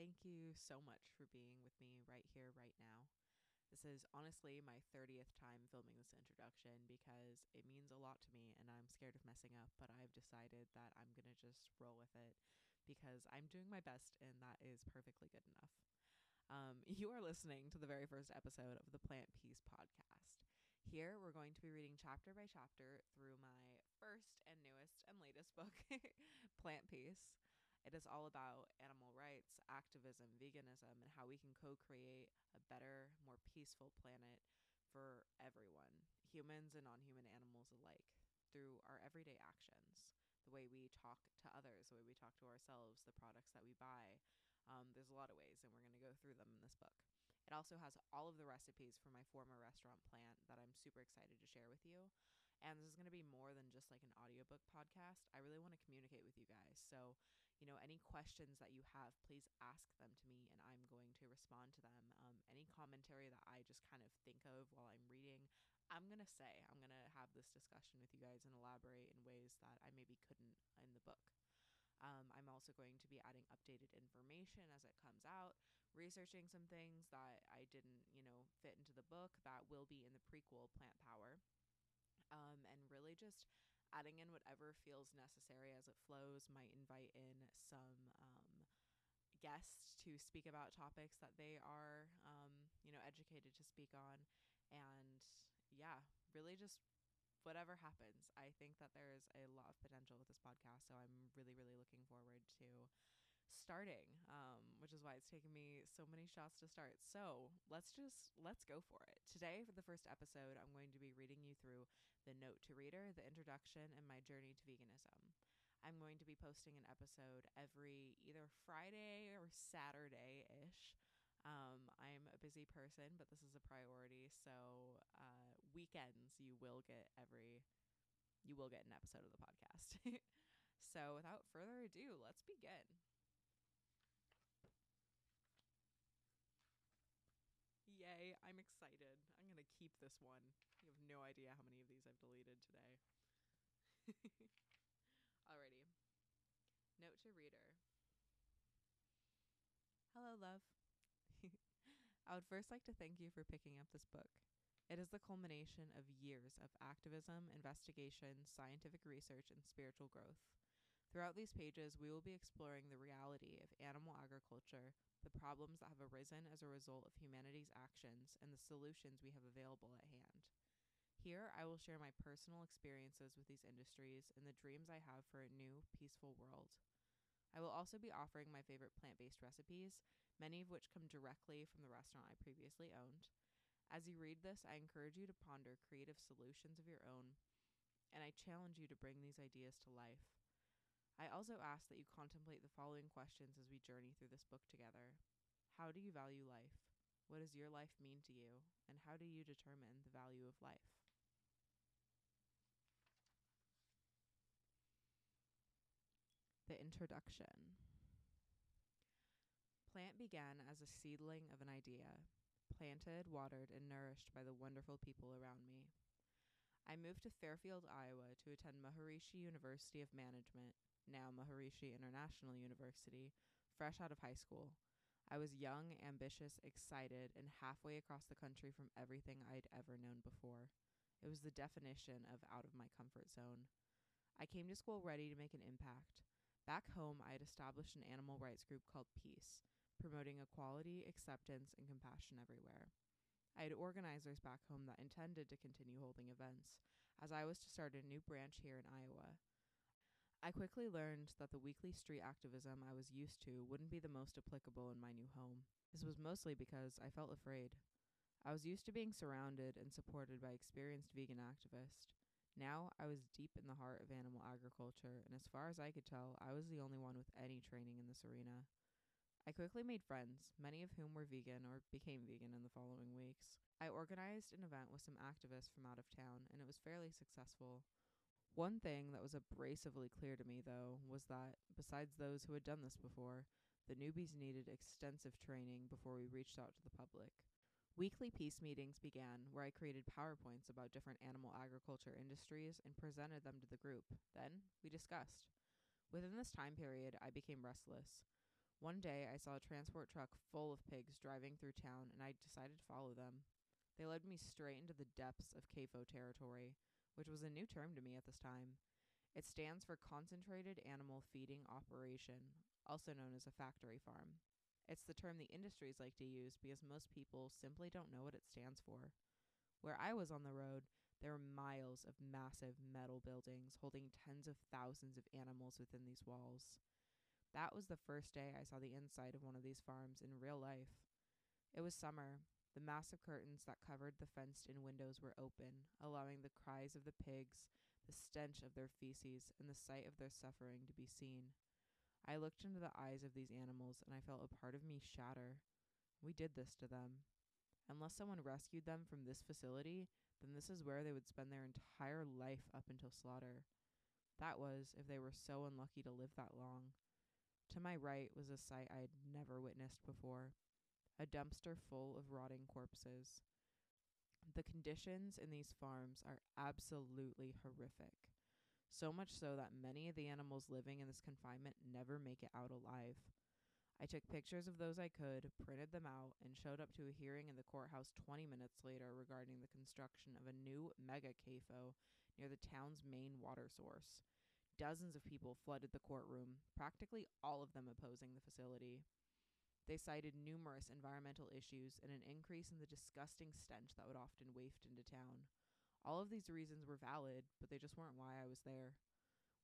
Thank you so much for being with me right here, right now. This is honestly my 30th time filming this introduction because it means a lot to me and I'm scared of messing up, but I've decided that I'm going to just roll with it because I'm doing my best and that is perfectly good enough. Um, you are listening to the very first episode of the Plant Peace podcast. Here, we're going to be reading chapter by chapter through my first and newest and latest book, Plant Peace. It is all about animal rights, activism, veganism, and how we can co create a better, more peaceful planet for everyone, humans and non human animals alike, through our everyday actions. The way we talk to others, the way we talk to ourselves, the products that we buy. Um, there's a lot of ways, and we're going to go through them in this book. It also has all of the recipes for my former restaurant plant that I'm super excited to share with you. And this is going to be more than just like an audiobook podcast. I really want to communicate with you guys. So, you know, any questions that you have, please ask them to me and I'm going to respond to them. Um, any commentary that I just kind of think of while I'm reading, I'm going to say, I'm going to have this discussion with you guys and elaborate in ways that I maybe couldn't in the book. Um, I'm also going to be adding updated information as it comes out, researching some things that I didn't, you know, fit into the book that will be in the prequel, Plant Power. Um, and really just adding in whatever feels necessary as it flows, might invite in some. Um, guests to speak about topics that they are um, you know educated to speak on and yeah really just whatever happens, I think that there's a lot of potential with this podcast. So I'm really, really looking forward to starting, um, which is why it's taken me so many shots to start. So let's just let's go for it. Today, for the first episode, I'm going to be reading you through the note to reader, the introduction, and my journey to veganism. I'm going to be posting an episode every either Friday or Saturday ish. Um, I'm a busy person, but this is a priority. So uh, weekends, you will get every, you will get an episode of the podcast. so without further ado, let's begin. I'm excited. I'm going to keep this one. You have no idea how many of these I've deleted today. Alrighty. Note to reader. Hello, love. I would first like to thank you for picking up this book. It is the culmination of years of activism, investigation, scientific research, and spiritual growth. Throughout these pages, we will be exploring the reality of animal agriculture, the problems that have arisen as a result of humanity's actions, and the solutions we have available at hand. Here, I will share my personal experiences with these industries and the dreams I have for a new, peaceful world. I will also be offering my favorite plant based recipes, many of which come directly from the restaurant I previously owned. As you read this, I encourage you to ponder creative solutions of your own, and I challenge you to bring these ideas to life. I also ask that you contemplate the following questions as we journey through this book together How do you value life? What does your life mean to you? And how do you determine the value of life? The introduction. Plant began as a seedling of an idea, planted, watered, and nourished by the wonderful people around me. I moved to Fairfield, Iowa to attend Maharishi University of Management, now Maharishi International University, fresh out of high school. I was young, ambitious, excited, and halfway across the country from everything I'd ever known before. It was the definition of out of my comfort zone. I came to school ready to make an impact. Back home, I had established an animal rights group called Peace, promoting equality, acceptance, and compassion everywhere. I had organizers back home that intended to continue holding events, as I was to start a new branch here in Iowa. I quickly learned that the weekly street activism I was used to wouldn't be the most applicable in my new home. This was mostly because I felt afraid. I was used to being surrounded and supported by experienced vegan activists, now I was deep in the heart of animal agriculture, and as far as I could tell, I was the only one with any training in this arena. I quickly made friends, many of whom were vegan or became vegan in the following weeks. I organized an event with some activists from out of town, and it was fairly successful. One thing that was abrasively clear to me, though, was that, besides those who had done this before, the newbies needed extensive training before we reached out to the public. Weekly peace meetings began where I created PowerPoints about different animal agriculture industries and presented them to the group. Then we discussed. Within this time period, I became restless. One day, I saw a transport truck full of pigs driving through town, and I decided to follow them. They led me straight into the depths of CAFO territory, which was a new term to me at this time. It stands for Concentrated Animal Feeding Operation, also known as a factory farm. It's the term the industries like to use because most people simply don't know what it stands for. Where I was on the road, there were miles of massive metal buildings holding tens of thousands of animals within these walls. That was the first day I saw the inside of one of these farms in real life. It was summer. The massive curtains that covered the fenced in windows were open, allowing the cries of the pigs, the stench of their feces, and the sight of their suffering to be seen. I looked into the eyes of these animals and I felt a part of me shatter. We did this to them. Unless someone rescued them from this facility, then this is where they would spend their entire life up until slaughter. That was, if they were so unlucky to live that long. To my right was a sight I had never witnessed before a dumpster full of rotting corpses. The conditions in these farms are absolutely horrific. So much so that many of the animals living in this confinement never make it out alive. I took pictures of those I could, printed them out, and showed up to a hearing in the courthouse 20 minutes later regarding the construction of a new mega CAFO near the town's main water source. Dozens of people flooded the courtroom, practically all of them opposing the facility. They cited numerous environmental issues and an increase in the disgusting stench that would often waft into town. All of these reasons were valid, but they just weren't why I was there.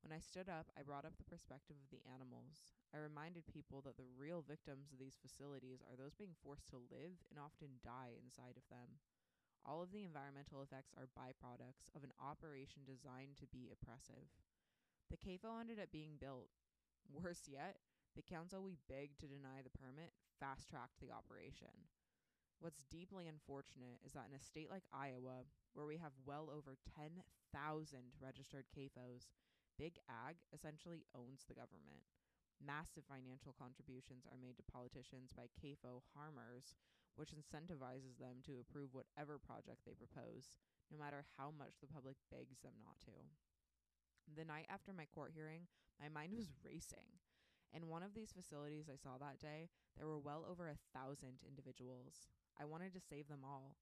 When I stood up, I brought up the perspective of the animals. I reminded people that the real victims of these facilities are those being forced to live and often die inside of them. All of the environmental effects are byproducts of an operation designed to be oppressive. The CAFO ended up being built. Worse yet, the council we begged to deny the permit fast tracked the operation. What's deeply unfortunate is that in a state like Iowa, where we have well over 10,000 registered CAFOs, Big Ag essentially owns the government. Massive financial contributions are made to politicians by CAFO harmers, which incentivizes them to approve whatever project they propose, no matter how much the public begs them not to. The night after my court hearing, my mind was racing. In one of these facilities I saw that day, there were well over a thousand individuals. I wanted to save them all.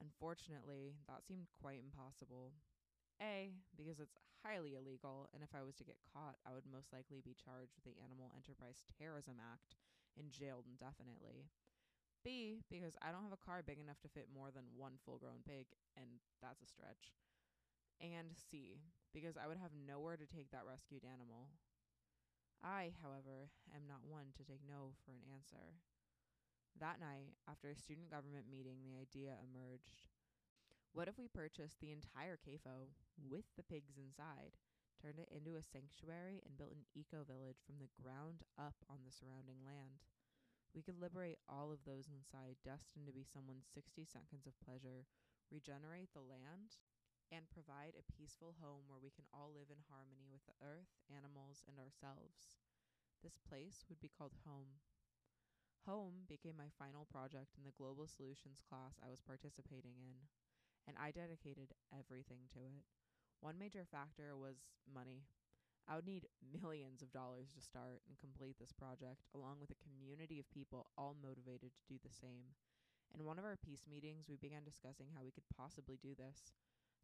Unfortunately, that seemed quite impossible. A, because it's highly illegal, and if I was to get caught, I would most likely be charged with the Animal Enterprise Terrorism Act and jailed indefinitely. B, because I don't have a car big enough to fit more than one full grown pig, and that's a stretch. And C, because I would have nowhere to take that rescued animal. I, however, am not one to take no for an answer. That night, after a student government meeting, the idea emerged. What if we purchased the entire CAFO with the pigs inside, turned it into a sanctuary, and built an eco village from the ground up on the surrounding land? We could liberate all of those inside destined to be someone's 60 seconds of pleasure, regenerate the land, and provide a peaceful home where we can all live in harmony with the earth, animals, and ourselves. This place would be called home. Home became my final project in the Global Solutions class I was participating in and I dedicated everything to it. One major factor was money. I would need millions of dollars to start and complete this project, along with a community of people all motivated to do the same. In one of our peace meetings, we began discussing how we could possibly do this.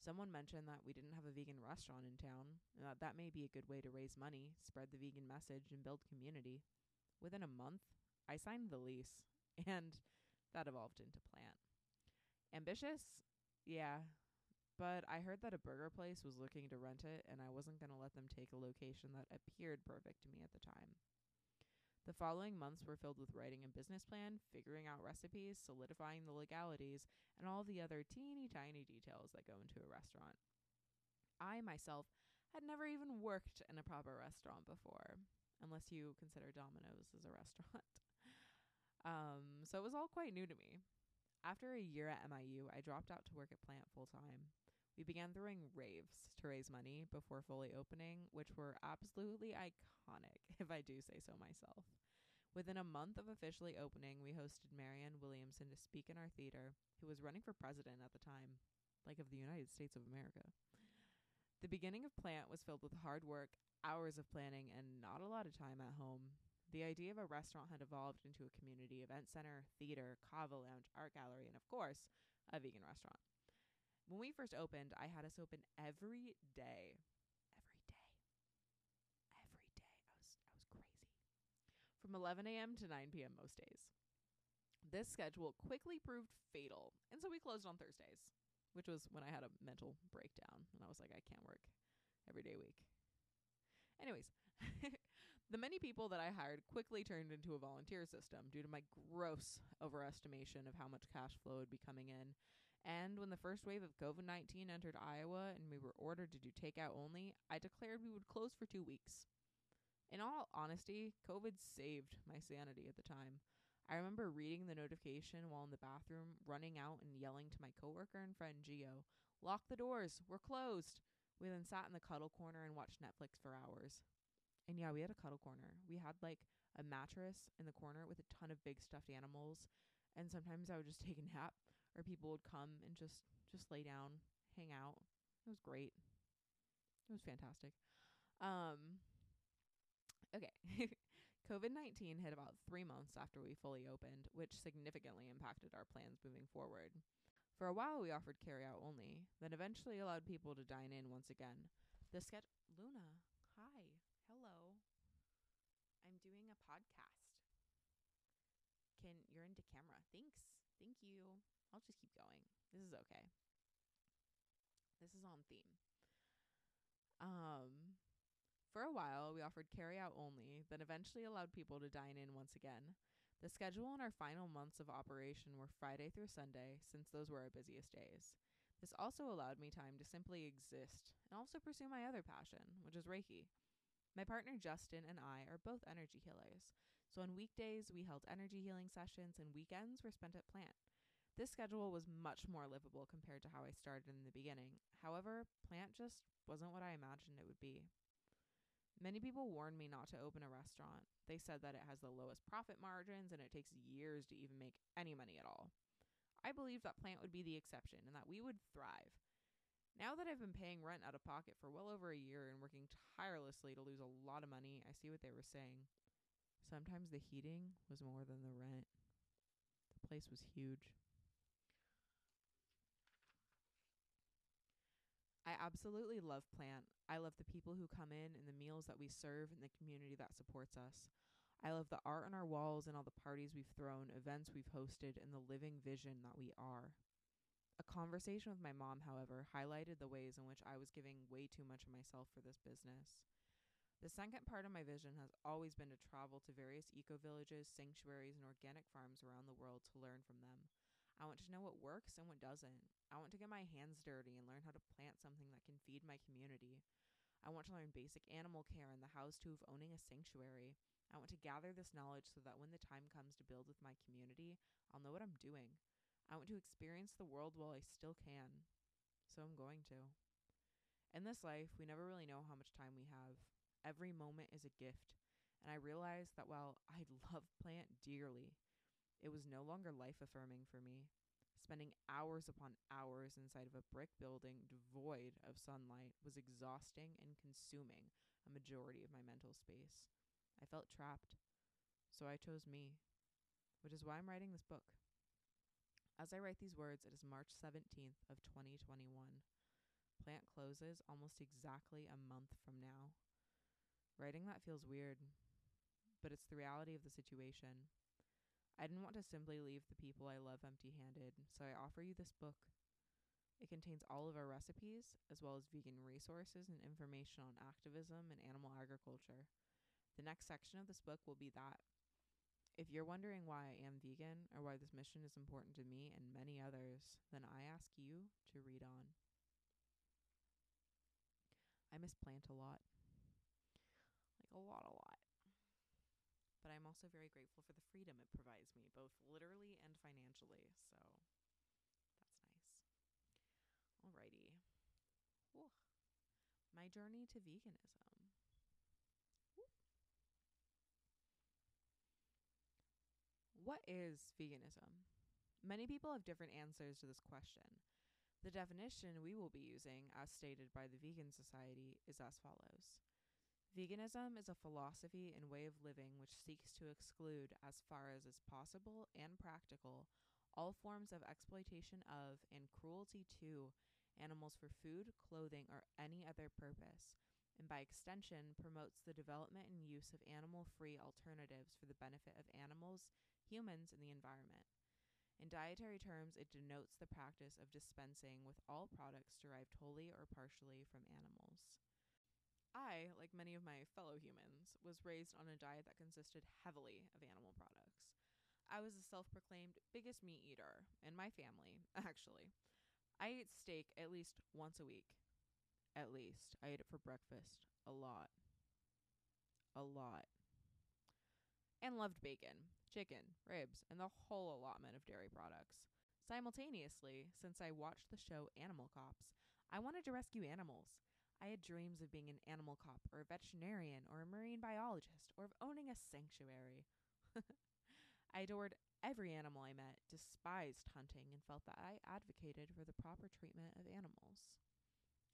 Someone mentioned that we didn't have a vegan restaurant in town, and that that may be a good way to raise money, spread the vegan message, and build community. Within a month, I signed the lease, and that evolved into plant. Ambitious? Yeah. But I heard that a burger place was looking to rent it, and I wasn't going to let them take a location that appeared perfect to me at the time. The following months were filled with writing a business plan, figuring out recipes, solidifying the legalities, and all the other teeny tiny details that go into a restaurant. I myself had never even worked in a proper restaurant before, unless you consider Domino's as a restaurant. um, so it was all quite new to me. After a year at MIU, I dropped out to work at Plant full time. We began throwing raves to raise money before fully opening, which were absolutely iconic, if I do say so myself. Within a month of officially opening, we hosted Marianne Williamson to speak in our theater, who was running for president at the time, like of the United States of America. The beginning of Plant was filled with hard work, hours of planning, and not a lot of time at home. The idea of a restaurant had evolved into a community event center, theater, kava lounge, art gallery, and of course, a vegan restaurant. When we first opened, I had us open every day. Every day. Every day. I was I was crazy. From 11 a.m. to 9 p.m. most days. This schedule quickly proved fatal, and so we closed on Thursdays, which was when I had a mental breakdown and I was like I can't work every day week. Anyways, the many people that I hired quickly turned into a volunteer system due to my gross overestimation of how much cash flow would be coming in. And when the first wave of COVID 19 entered Iowa and we were ordered to do takeout only, I declared we would close for two weeks. In all honesty, COVID saved my sanity at the time. I remember reading the notification while in the bathroom, running out and yelling to my coworker and friend Geo, Lock the doors, we're closed. We then sat in the cuddle corner and watched Netflix for hours. And yeah, we had a cuddle corner. We had like a mattress in the corner with a ton of big stuffed animals. And sometimes I would just take a nap or people would come and just just lay down, hang out. It was great. It was fantastic. Um okay. COVID-19 hit about 3 months after we fully opened, which significantly impacted our plans moving forward. For a while, we offered carry out only, then eventually allowed people to dine in once again. The sketch Luna, hi, hello. I'm doing a podcast. Can you're into camera? Thanks. Thank you. I'll just keep going. This is okay. This is on theme. Um for a while, we offered carry out only, then eventually allowed people to dine in once again. The schedule in our final months of operation were Friday through Sunday, since those were our busiest days. This also allowed me time to simply exist and also pursue my other passion, which is Reiki. My partner Justin and I are both energy healers, so on weekdays we held energy healing sessions and weekends were spent at plant. This schedule was much more livable compared to how I started in the beginning. However, plant just wasn't what I imagined it would be. Many people warned me not to open a restaurant. They said that it has the lowest profit margins and it takes years to even make any money at all. I believed that plant would be the exception and that we would thrive. Now that I've been paying rent out of pocket for well over a year and working tirelessly to lose a lot of money, I see what they were saying. Sometimes the heating was more than the rent. The place was huge. I absolutely love Plant. I love the people who come in and the meals that we serve and the community that supports us. I love the art on our walls and all the parties we've thrown, events we've hosted, and the living vision that we are. A conversation with my mom, however, highlighted the ways in which I was giving way too much of myself for this business. The second part of my vision has always been to travel to various eco villages, sanctuaries, and organic farms around the world to learn from them. I want to know what works and what doesn't. I want to get my hands dirty and learn how to plant something that can feed my community. I want to learn basic animal care and the hows to of owning a sanctuary. I want to gather this knowledge so that when the time comes to build with my community, I'll know what I'm doing. I want to experience the world while I still can. So I'm going to. In this life, we never really know how much time we have. Every moment is a gift. And I realized that while I love plant dearly, it was no longer life affirming for me. Spending hours upon hours inside of a brick building devoid of sunlight was exhausting and consuming a majority of my mental space. I felt trapped. So I chose me, which is why I'm writing this book. As I write these words, it is March 17th of 2021. Plant closes almost exactly a month from now. Writing that feels weird, but it's the reality of the situation. I didn't want to simply leave the people I love empty handed, so I offer you this book. It contains all of our recipes, as well as vegan resources and information on activism and animal agriculture. The next section of this book will be that. If you're wondering why I am vegan or why this mission is important to me and many others, then I ask you to read on. I miss plant a lot. Like a lot, a lot but I'm also very grateful for the freedom it provides me, both literally and financially. So that's nice. Alrighty. Whew. My journey to veganism. What is veganism? Many people have different answers to this question. The definition we will be using, as stated by the Vegan Society, is as follows Veganism is a philosophy and way of living which seeks to exclude, as far as is possible and practical, all forms of exploitation of and cruelty to animals for food, clothing, or any other purpose, and by extension promotes the development and use of animal free alternatives for the benefit of animals, humans, and the environment. In dietary terms, it denotes the practice of dispensing with all products derived wholly or partially from animals. I, like many of my fellow humans, was raised on a diet that consisted heavily of animal products. I was a self proclaimed biggest meat eater in my family, actually. I ate steak at least once a week. At least. I ate it for breakfast. A lot. A lot. And loved bacon, chicken, ribs, and the whole allotment of dairy products. Simultaneously, since I watched the show Animal Cops, I wanted to rescue animals. I had dreams of being an animal cop or a veterinarian or a marine biologist or of owning a sanctuary. I adored every animal I met, despised hunting, and felt that I advocated for the proper treatment of animals.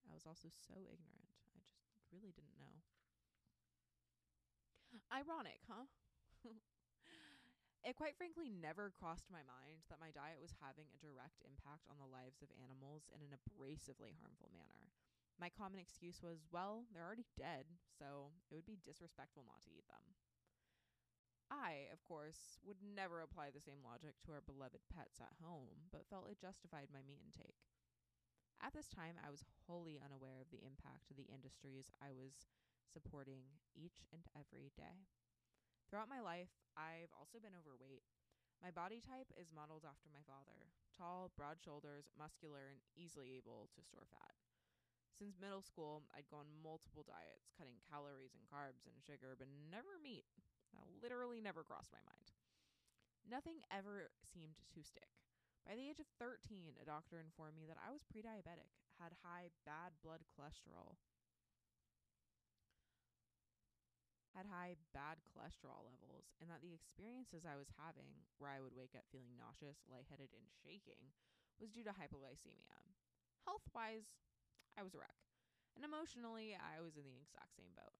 I was also so ignorant. I just really didn't know. Ironic, huh? it quite frankly never crossed my mind that my diet was having a direct impact on the lives of animals in an abrasively harmful manner. My common excuse was, well, they're already dead, so it would be disrespectful not to eat them. I, of course, would never apply the same logic to our beloved pets at home, but felt it justified my meat intake. At this time, I was wholly unaware of the impact of the industries I was supporting each and every day. Throughout my life, I've also been overweight. My body type is modeled after my father tall, broad shoulders, muscular, and easily able to store fat. Since middle school, I'd gone multiple diets, cutting calories and carbs and sugar, but never meat. That literally never crossed my mind. Nothing ever seemed to stick. By the age of 13, a doctor informed me that I was pre diabetic, had high bad blood cholesterol, had high bad cholesterol levels, and that the experiences I was having, where I would wake up feeling nauseous, lightheaded, and shaking, was due to hypoglycemia. Health wise, I was a wreck. And emotionally, I was in the exact same boat.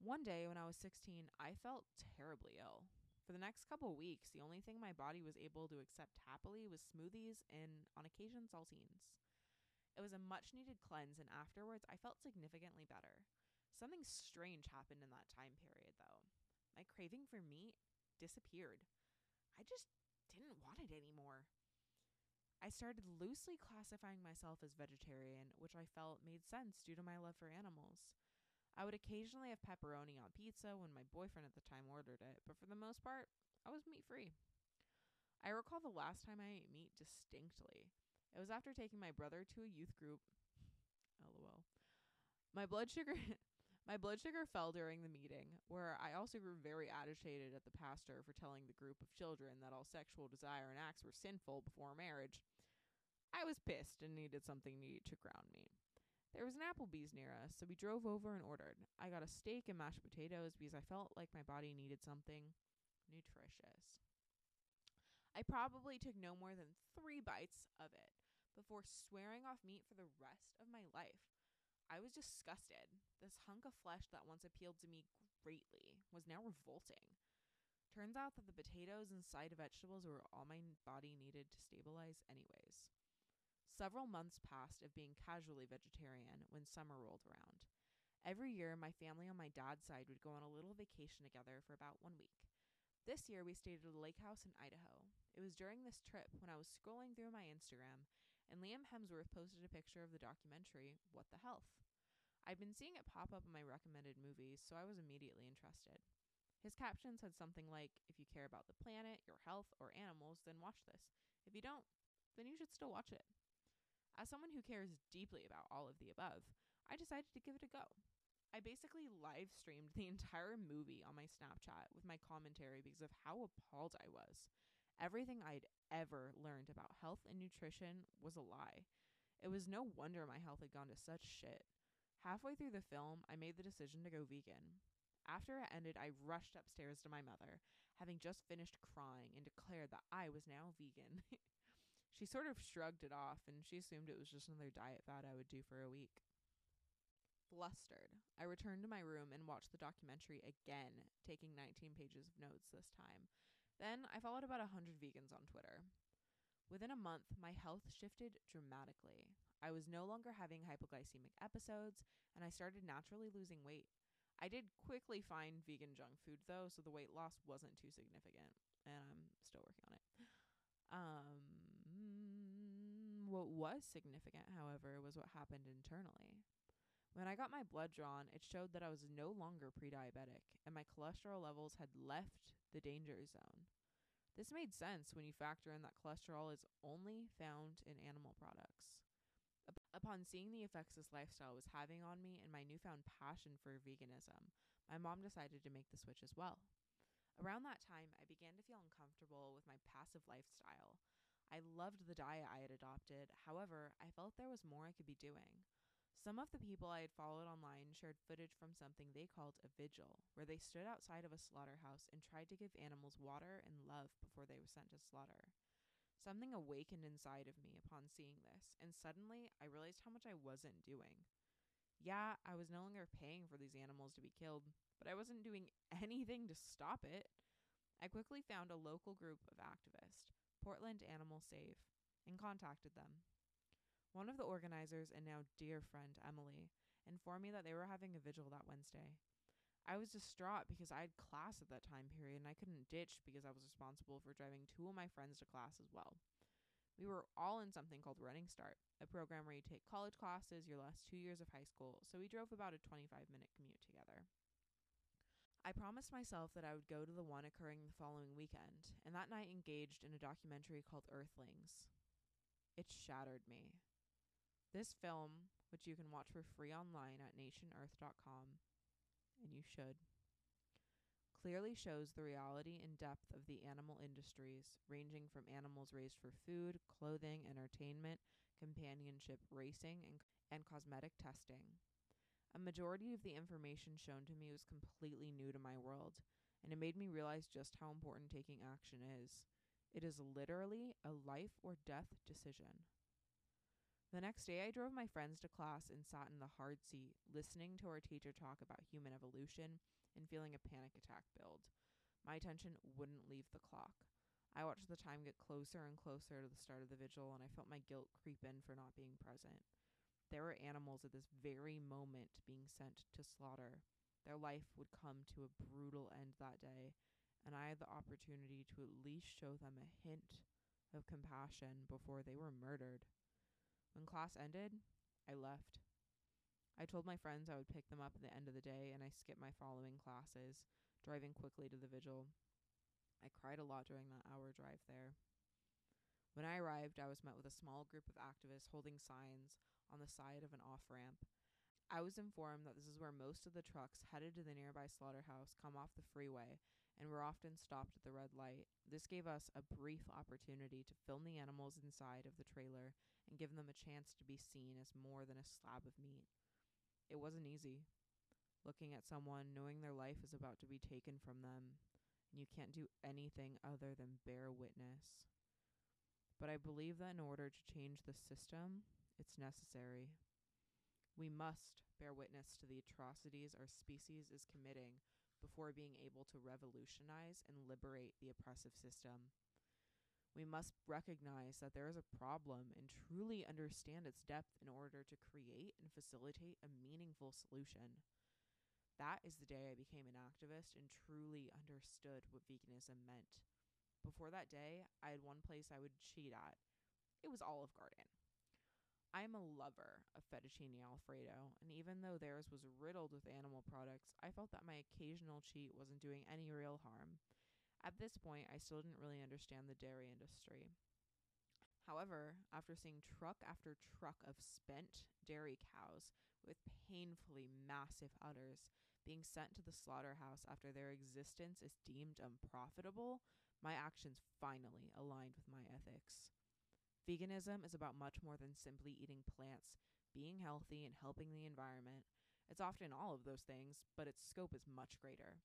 One day when I was 16, I felt terribly ill. For the next couple weeks, the only thing my body was able to accept happily was smoothies and, on occasion, saltines. It was a much needed cleanse, and afterwards, I felt significantly better. Something strange happened in that time period, though. My craving for meat disappeared. I just didn't want it anymore. I started loosely classifying myself as vegetarian, which I felt made sense due to my love for animals. I would occasionally have pepperoni on pizza when my boyfriend at the time ordered it, but for the most part, I was meat free. I recall the last time I ate meat distinctly. It was after taking my brother to a youth group. LOL. My blood sugar my blood sugar fell during the meeting, where I also grew very agitated at the pastor for telling the group of children that all sexual desire and acts were sinful before marriage. I was pissed and needed something to to ground me. There was an Applebee's near us, so we drove over and ordered. I got a steak and mashed potatoes because I felt like my body needed something nutritious. I probably took no more than three bites of it before swearing off meat for the rest of my life. I was disgusted. This hunk of flesh that once appealed to me greatly was now revolting. Turns out that the potatoes and side vegetables were all my body needed to stabilize, anyways. Several months passed of being casually vegetarian when summer rolled around. Every year, my family on my dad's side would go on a little vacation together for about one week. This year, we stayed at a lake house in Idaho. It was during this trip when I was scrolling through my Instagram and Liam Hemsworth posted a picture of the documentary, What the Health. I'd been seeing it pop up in my recommended movies, so I was immediately interested. His caption said something like, If you care about the planet, your health, or animals, then watch this. If you don't, then you should still watch it. As someone who cares deeply about all of the above, I decided to give it a go. I basically live streamed the entire movie on my Snapchat with my commentary because of how appalled I was. Everything I'd ever learned about health and nutrition was a lie. It was no wonder my health had gone to such shit. Halfway through the film, I made the decision to go vegan. After it ended, I rushed upstairs to my mother, having just finished crying, and declared that I was now vegan. she sort of shrugged it off, and she assumed it was just another diet fad I would do for a week. Flustered, I returned to my room and watched the documentary again, taking 19 pages of notes this time. Then I followed about 100 vegans on Twitter. Within a month, my health shifted dramatically. I was no longer having hypoglycemic episodes, and I started naturally losing weight. I did quickly find vegan junk food though, so the weight loss wasn't too significant, and I'm still working on it. Um, what was significant, however, was what happened internally. When I got my blood drawn, it showed that I was no longer pre diabetic and my cholesterol levels had left the danger zone. This made sense when you factor in that cholesterol is only found in animal products. Upon seeing the effects this lifestyle was having on me and my newfound passion for veganism, my mom decided to make the switch as well. Around that time, I began to feel uncomfortable with my passive lifestyle. I loved the diet I had adopted, however, I felt there was more I could be doing. Some of the people I had followed online shared footage from something they called a vigil, where they stood outside of a slaughterhouse and tried to give animals water and love before they were sent to slaughter. Something awakened inside of me upon seeing this, and suddenly I realized how much I wasn't doing. Yeah, I was no longer paying for these animals to be killed, but I wasn't doing anything to stop it. I quickly found a local group of activists, Portland Animal Save, and contacted them. One of the organizers and now dear friend, Emily, informed me that they were having a vigil that Wednesday. I was distraught because I had class at that time period and I couldn't ditch because I was responsible for driving two of my friends to class as well. We were all in something called Running Start, a program where you take college classes your last two years of high school, so we drove about a 25 minute commute together. I promised myself that I would go to the one occurring the following weekend, and that night engaged in a documentary called Earthlings. It shattered me. This film, which you can watch for free online at nationearth.com, and you should, clearly shows the reality and depth of the animal industries, ranging from animals raised for food, clothing, entertainment, companionship, racing, and, and cosmetic testing. A majority of the information shown to me was completely new to my world, and it made me realize just how important taking action is. It is literally a life or death decision. The next day, I drove my friends to class and sat in the hard seat, listening to our teacher talk about human evolution and feeling a panic attack build. My attention wouldn't leave the clock. I watched the time get closer and closer to the start of the vigil, and I felt my guilt creep in for not being present. There were animals at this very moment being sent to slaughter. Their life would come to a brutal end that day, and I had the opportunity to at least show them a hint of compassion before they were murdered. When class ended, I left. I told my friends I would pick them up at the end of the day, and I skipped my following classes, driving quickly to the vigil. I cried a lot during that hour drive there. When I arrived, I was met with a small group of activists holding signs on the side of an off ramp. I was informed that this is where most of the trucks headed to the nearby slaughterhouse come off the freeway and were often stopped at the red light. This gave us a brief opportunity to film the animals inside of the trailer and give them a chance to be seen as more than a slab of meat. It wasn't easy. Looking at someone, knowing their life is about to be taken from them, and you can't do anything other than bear witness. But I believe that in order to change the system, it's necessary. We must bear witness to the atrocities our species is committing before being able to revolutionize and liberate the oppressive system. We must recognize that there is a problem and truly understand its depth in order to create and facilitate a meaningful solution. That is the day I became an activist and truly understood what veganism meant. Before that day, I had one place I would cheat at. It was Olive Garden. I am a lover of fettuccine alfredo, and even though theirs was riddled with animal products, I felt that my occasional cheat wasn't doing any real harm. At this point, I still didn't really understand the dairy industry. However, after seeing truck after truck of spent dairy cows with painfully massive udders being sent to the slaughterhouse after their existence is deemed unprofitable, my actions finally aligned with my ethics. Veganism is about much more than simply eating plants, being healthy, and helping the environment. It's often all of those things, but its scope is much greater.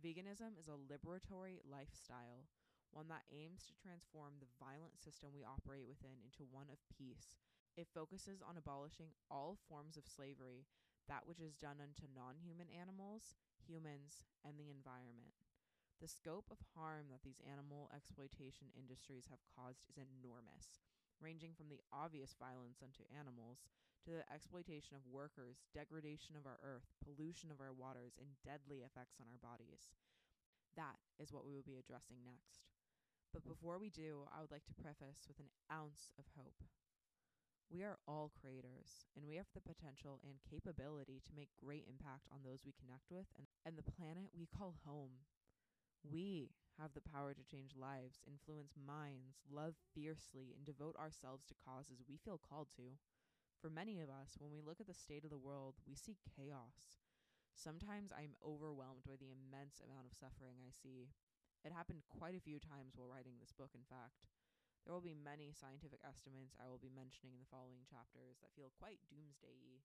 Veganism is a liberatory lifestyle, one that aims to transform the violent system we operate within into one of peace. It focuses on abolishing all forms of slavery, that which is done unto non human animals, humans, and the environment. The scope of harm that these animal exploitation industries have caused is enormous, ranging from the obvious violence unto animals to the exploitation of workers, degradation of our earth, pollution of our waters, and deadly effects on our bodies. That is what we will be addressing next. But before we do, I would like to preface with an ounce of hope. We are all creators, and we have the potential and capability to make great impact on those we connect with and, and the planet we call home. We have the power to change lives, influence minds, love fiercely, and devote ourselves to causes we feel called to. For many of us, when we look at the state of the world, we see chaos. Sometimes I'm overwhelmed by the immense amount of suffering I see. It happened quite a few times while writing this book, in fact. There will be many scientific estimates I will be mentioning in the following chapters that feel quite doomsday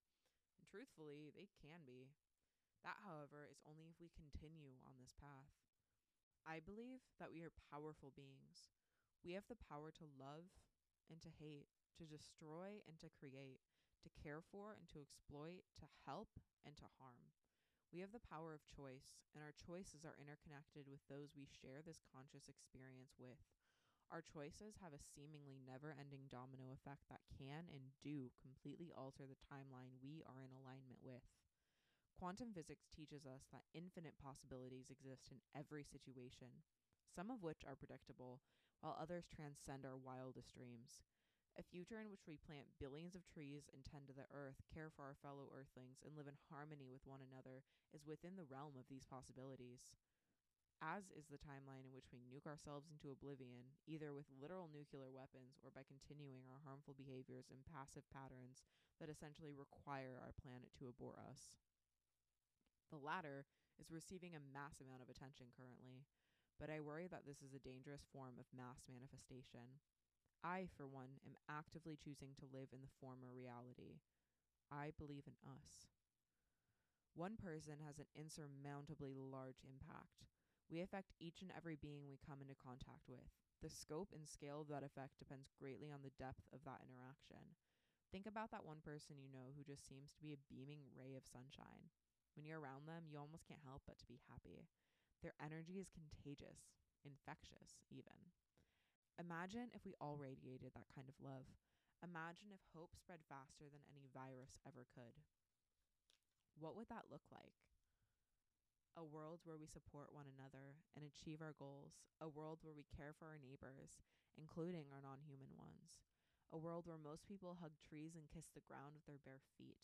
and truthfully, they can be. That, however, is only if we continue on this path. I believe that we are powerful beings. We have the power to love and to hate, to destroy and to create, to care for and to exploit, to help and to harm. We have the power of choice, and our choices are interconnected with those we share this conscious experience with. Our choices have a seemingly never ending domino effect that can and do completely alter the timeline we are in alignment with. Quantum physics teaches us that infinite possibilities exist in every situation, some of which are predictable, while others transcend our wildest dreams. A future in which we plant billions of trees and tend to the earth, care for our fellow earthlings, and live in harmony with one another is within the realm of these possibilities as is the timeline in which we nuke ourselves into oblivion, either with literal nuclear weapons or by continuing our harmful behaviors and passive patterns that essentially require our planet to abhor us. The latter is receiving a mass amount of attention currently, but I worry that this is a dangerous form of mass manifestation. I, for one, am actively choosing to live in the former reality. I believe in us. One person has an insurmountably large impact we affect each and every being we come into contact with. The scope and scale of that effect depends greatly on the depth of that interaction. Think about that one person you know who just seems to be a beaming ray of sunshine. When you're around them, you almost can't help but to be happy. Their energy is contagious, infectious, even. Imagine if we all radiated that kind of love. Imagine if hope spread faster than any virus ever could. What would that look like? a world where we support one another and achieve our goals, a world where we care for our neighbors, including our non human ones, a world where most people hug trees and kiss the ground with their bare feet,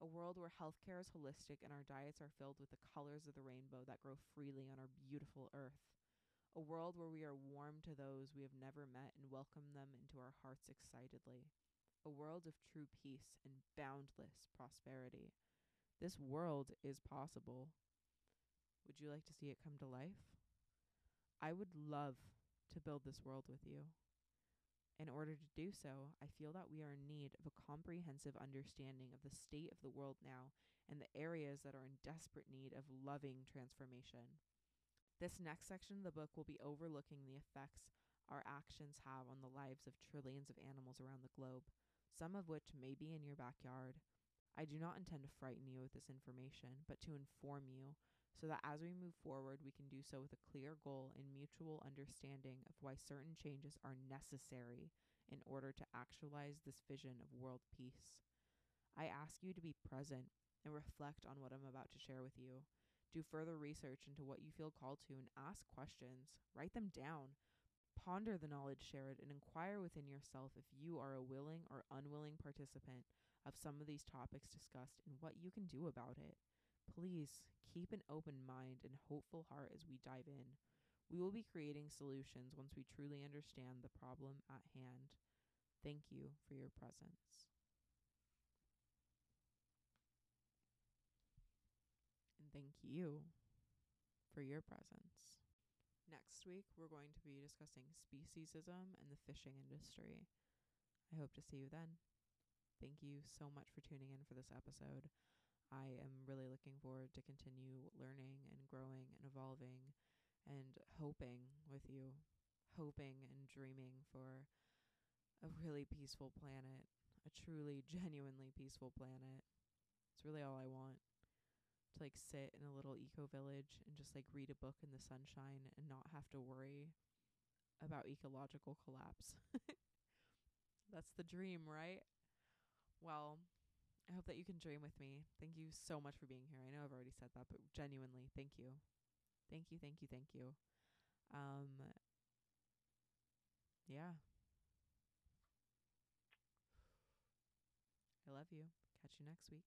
a world where healthcare is holistic and our diets are filled with the colors of the rainbow that grow freely on our beautiful earth, a world where we are warm to those we have never met and welcome them into our hearts excitedly, a world of true peace and boundless prosperity. This world is possible. Would you like to see it come to life? I would love to build this world with you. In order to do so, I feel that we are in need of a comprehensive understanding of the state of the world now and the areas that are in desperate need of loving transformation. This next section of the book will be overlooking the effects our actions have on the lives of trillions of animals around the globe, some of which may be in your backyard. I do not intend to frighten you with this information, but to inform you so that as we move forward, we can do so with a clear goal and mutual understanding of why certain changes are necessary in order to actualize this vision of world peace. I ask you to be present and reflect on what I'm about to share with you. Do further research into what you feel called to and ask questions. Write them down. Ponder the knowledge shared and inquire within yourself if you are a willing or unwilling participant of some of these topics discussed and what you can do about it. Please keep an open mind and hopeful heart as we dive in. We will be creating solutions once we truly understand the problem at hand. Thank you for your presence. And thank you for your presence. Next week, we're going to be discussing speciesism and the fishing industry. I hope to see you then. Thank you so much for tuning in for this episode. I am really looking forward to continue learning and growing and evolving and hoping with you, hoping and dreaming for a really peaceful planet, a truly, genuinely peaceful planet. It's really all I want. To like sit in a little eco village and just like read a book in the sunshine and not have to worry about ecological collapse. That's the dream, right? Well, I hope that you can dream with me. Thank you so much for being here. I know I've already said that, but genuinely, thank you. Thank you, thank you, thank you. Um yeah. I love you. Catch you next week.